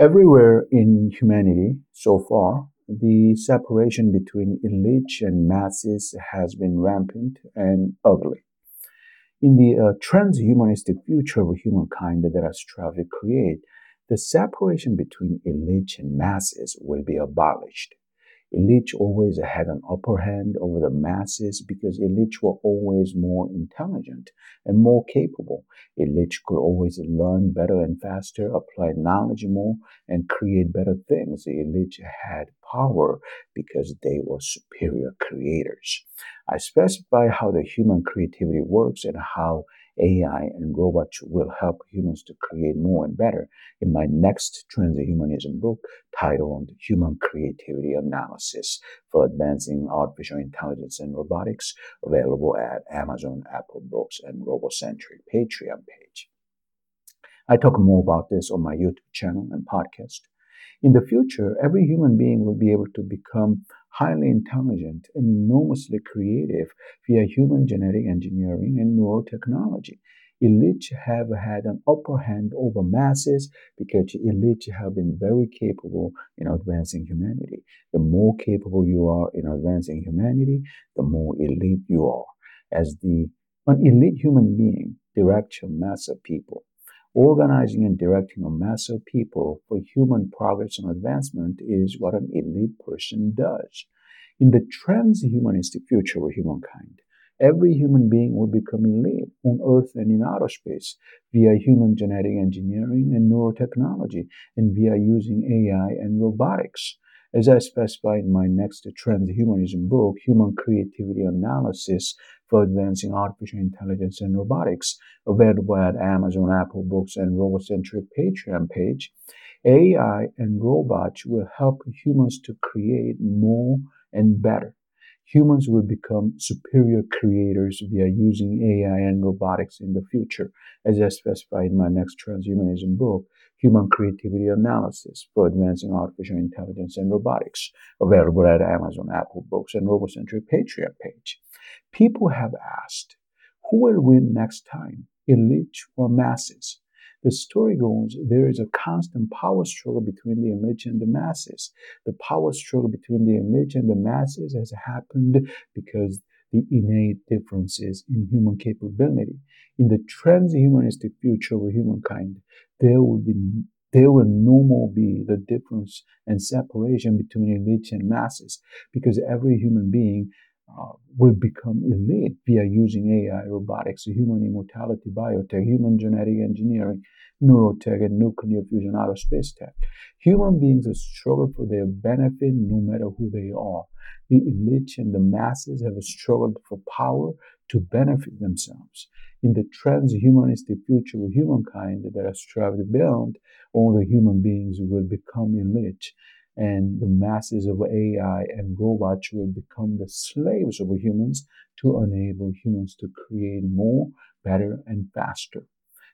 Everywhere in humanity so far, the separation between elite and masses has been rampant and ugly. In the uh, transhumanistic future of humankind that I strive to create, the separation between elite and masses will be abolished. Elite always had an upper hand over the masses because elite were always more intelligent and more capable. Elite could always learn better and faster, apply knowledge more, and create better things. The elite had power because they were superior creators. I specify how the human creativity works and how AI and robots will help humans to create more and better in my next transhumanism book titled Human Creativity Analysis for Advancing Artificial Intelligence and Robotics, available at Amazon, Apple Books, and RoboCentric Patreon page. I talk more about this on my YouTube channel and podcast. In the future, every human being will be able to become highly intelligent and enormously creative via human genetic engineering and neurotechnology. Elites have had an upper hand over masses because elites have been very capable in advancing humanity. The more capable you are in advancing humanity, the more elite you are. As the an elite human being directs a mass of people Organizing and directing a mass of people for human progress and advancement is what an elite person does. In the transhumanistic future of humankind, every human being will become elite on Earth and in outer space via human genetic engineering and neurotechnology and via using AI and robotics. As I specify in my next transhumanism book, Human Creativity Analysis for Advancing Artificial Intelligence and Robotics, available at Amazon, Apple Books, and RoboCentric Patreon page, AI and robots will help humans to create more and better. Humans will become superior creators via using AI and robotics in the future, as I specify in my next transhumanism book, Human Creativity Analysis for Advancing Artificial Intelligence and Robotics, available at Amazon, Apple Books, and RoboCentric Patreon page. People have asked, who will win next time, elite or masses? The story goes, there is a constant power struggle between the elite and the masses. The power struggle between the elite and the masses has happened because the innate differences in human capability. In the transhumanistic future of humankind, there will be there will no more be the difference and separation between elite and masses because every human being uh, will become elite via using AI, robotics, human immortality, biotech, human genetic engineering, neurotech, and nuclear fusion outer space tech. Human beings struggle for their benefit no matter who they are. The elite and the masses have struggled for power to benefit themselves. In the transhumanistic future of humankind that has strive to build, the human beings will become elite and the masses of AI and robots will become the slaves of humans to enable humans to create more, better, and faster.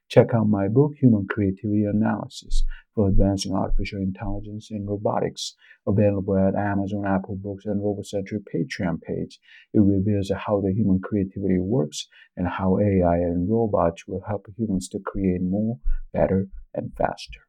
Check out my book, Human Creativity Analysis, for advancing artificial intelligence and robotics, available at Amazon, Apple Books, and RoboCentric Patreon page. It reveals how the human creativity works and how AI and robots will help humans to create more, better, and faster.